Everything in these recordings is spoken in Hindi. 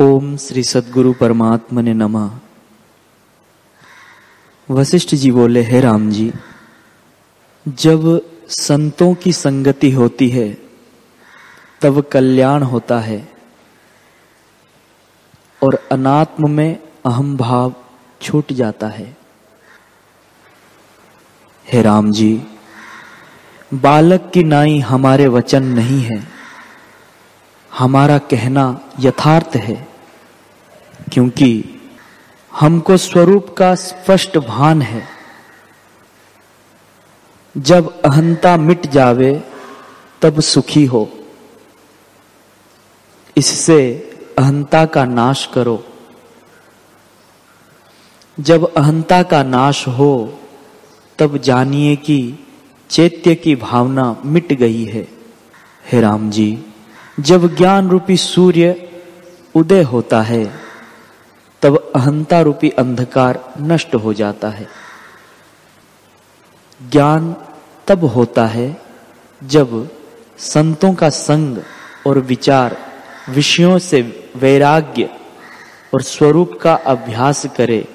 ओम श्री सदगुरु परमात्मा ने नमः। वशिष्ठ जी बोले, हे राम जी, जब संतों की संगति होती है, तब कल्याण होता है और अनात्म में अहम भाव छूट जाता है। हे राम जी, बालक की नाई हमारे वचन नहीं है। हमारा कहना यथार्थ है, क्योंकि हमको स्वरूप का स्पष्ट भान है। जब अहंता मिट जावे, तब सुखी हो। इससे अहंता का नाश करो। जब अहंता का नाश हो, तब जानिए कि चैत्य की भावना मिट गई है। हे राम जी। जब ज्ञान रूपी सूर्य उदय होता है, तब अहंता रूपी अंधकार नष्ट हो जाता है। ज्ञान तब होता है जब संतों का संग और विचार विषयों से वैराग्य और स्वरूप का अभ्यास करे,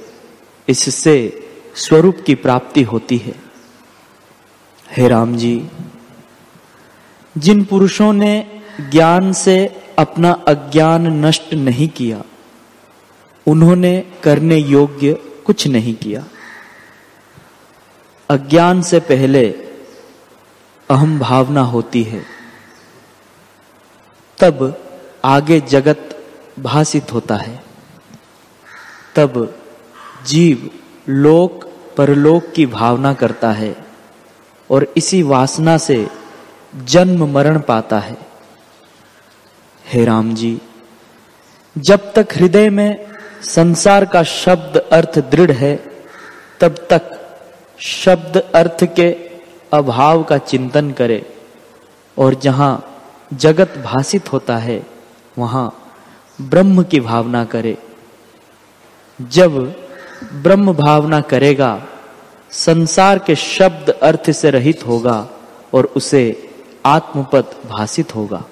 इससे स्वरूप की प्राप्ति होती है। हे राम जी, जिन पुरुषों ने ज्ञान से अपना अज्ञान नष्ट नहीं किया। उन्होंने करने योग्य कुछ नहीं किया। अज्ञान से पहले अहम भावना होती है। तब आगे जगत भाषित होता है। तब जीव लोक परलोक की भावना करता है और इसी वासना से जन्म मरण पाता है। हे राम जी, जब तक हृदय में संसार का शब्द अर्थ दृढ़ है, तब तक शब्द अर्थ के अभाव का चिंतन करे और जहाँ जगत भाषित होता है, वहाँ ब्रह्म की भावना करे। जब ब्रह्म भावना करेगा, संसार के शब्द अर्थ से रहित होगा और उसे आत्मपद भाषित होगा।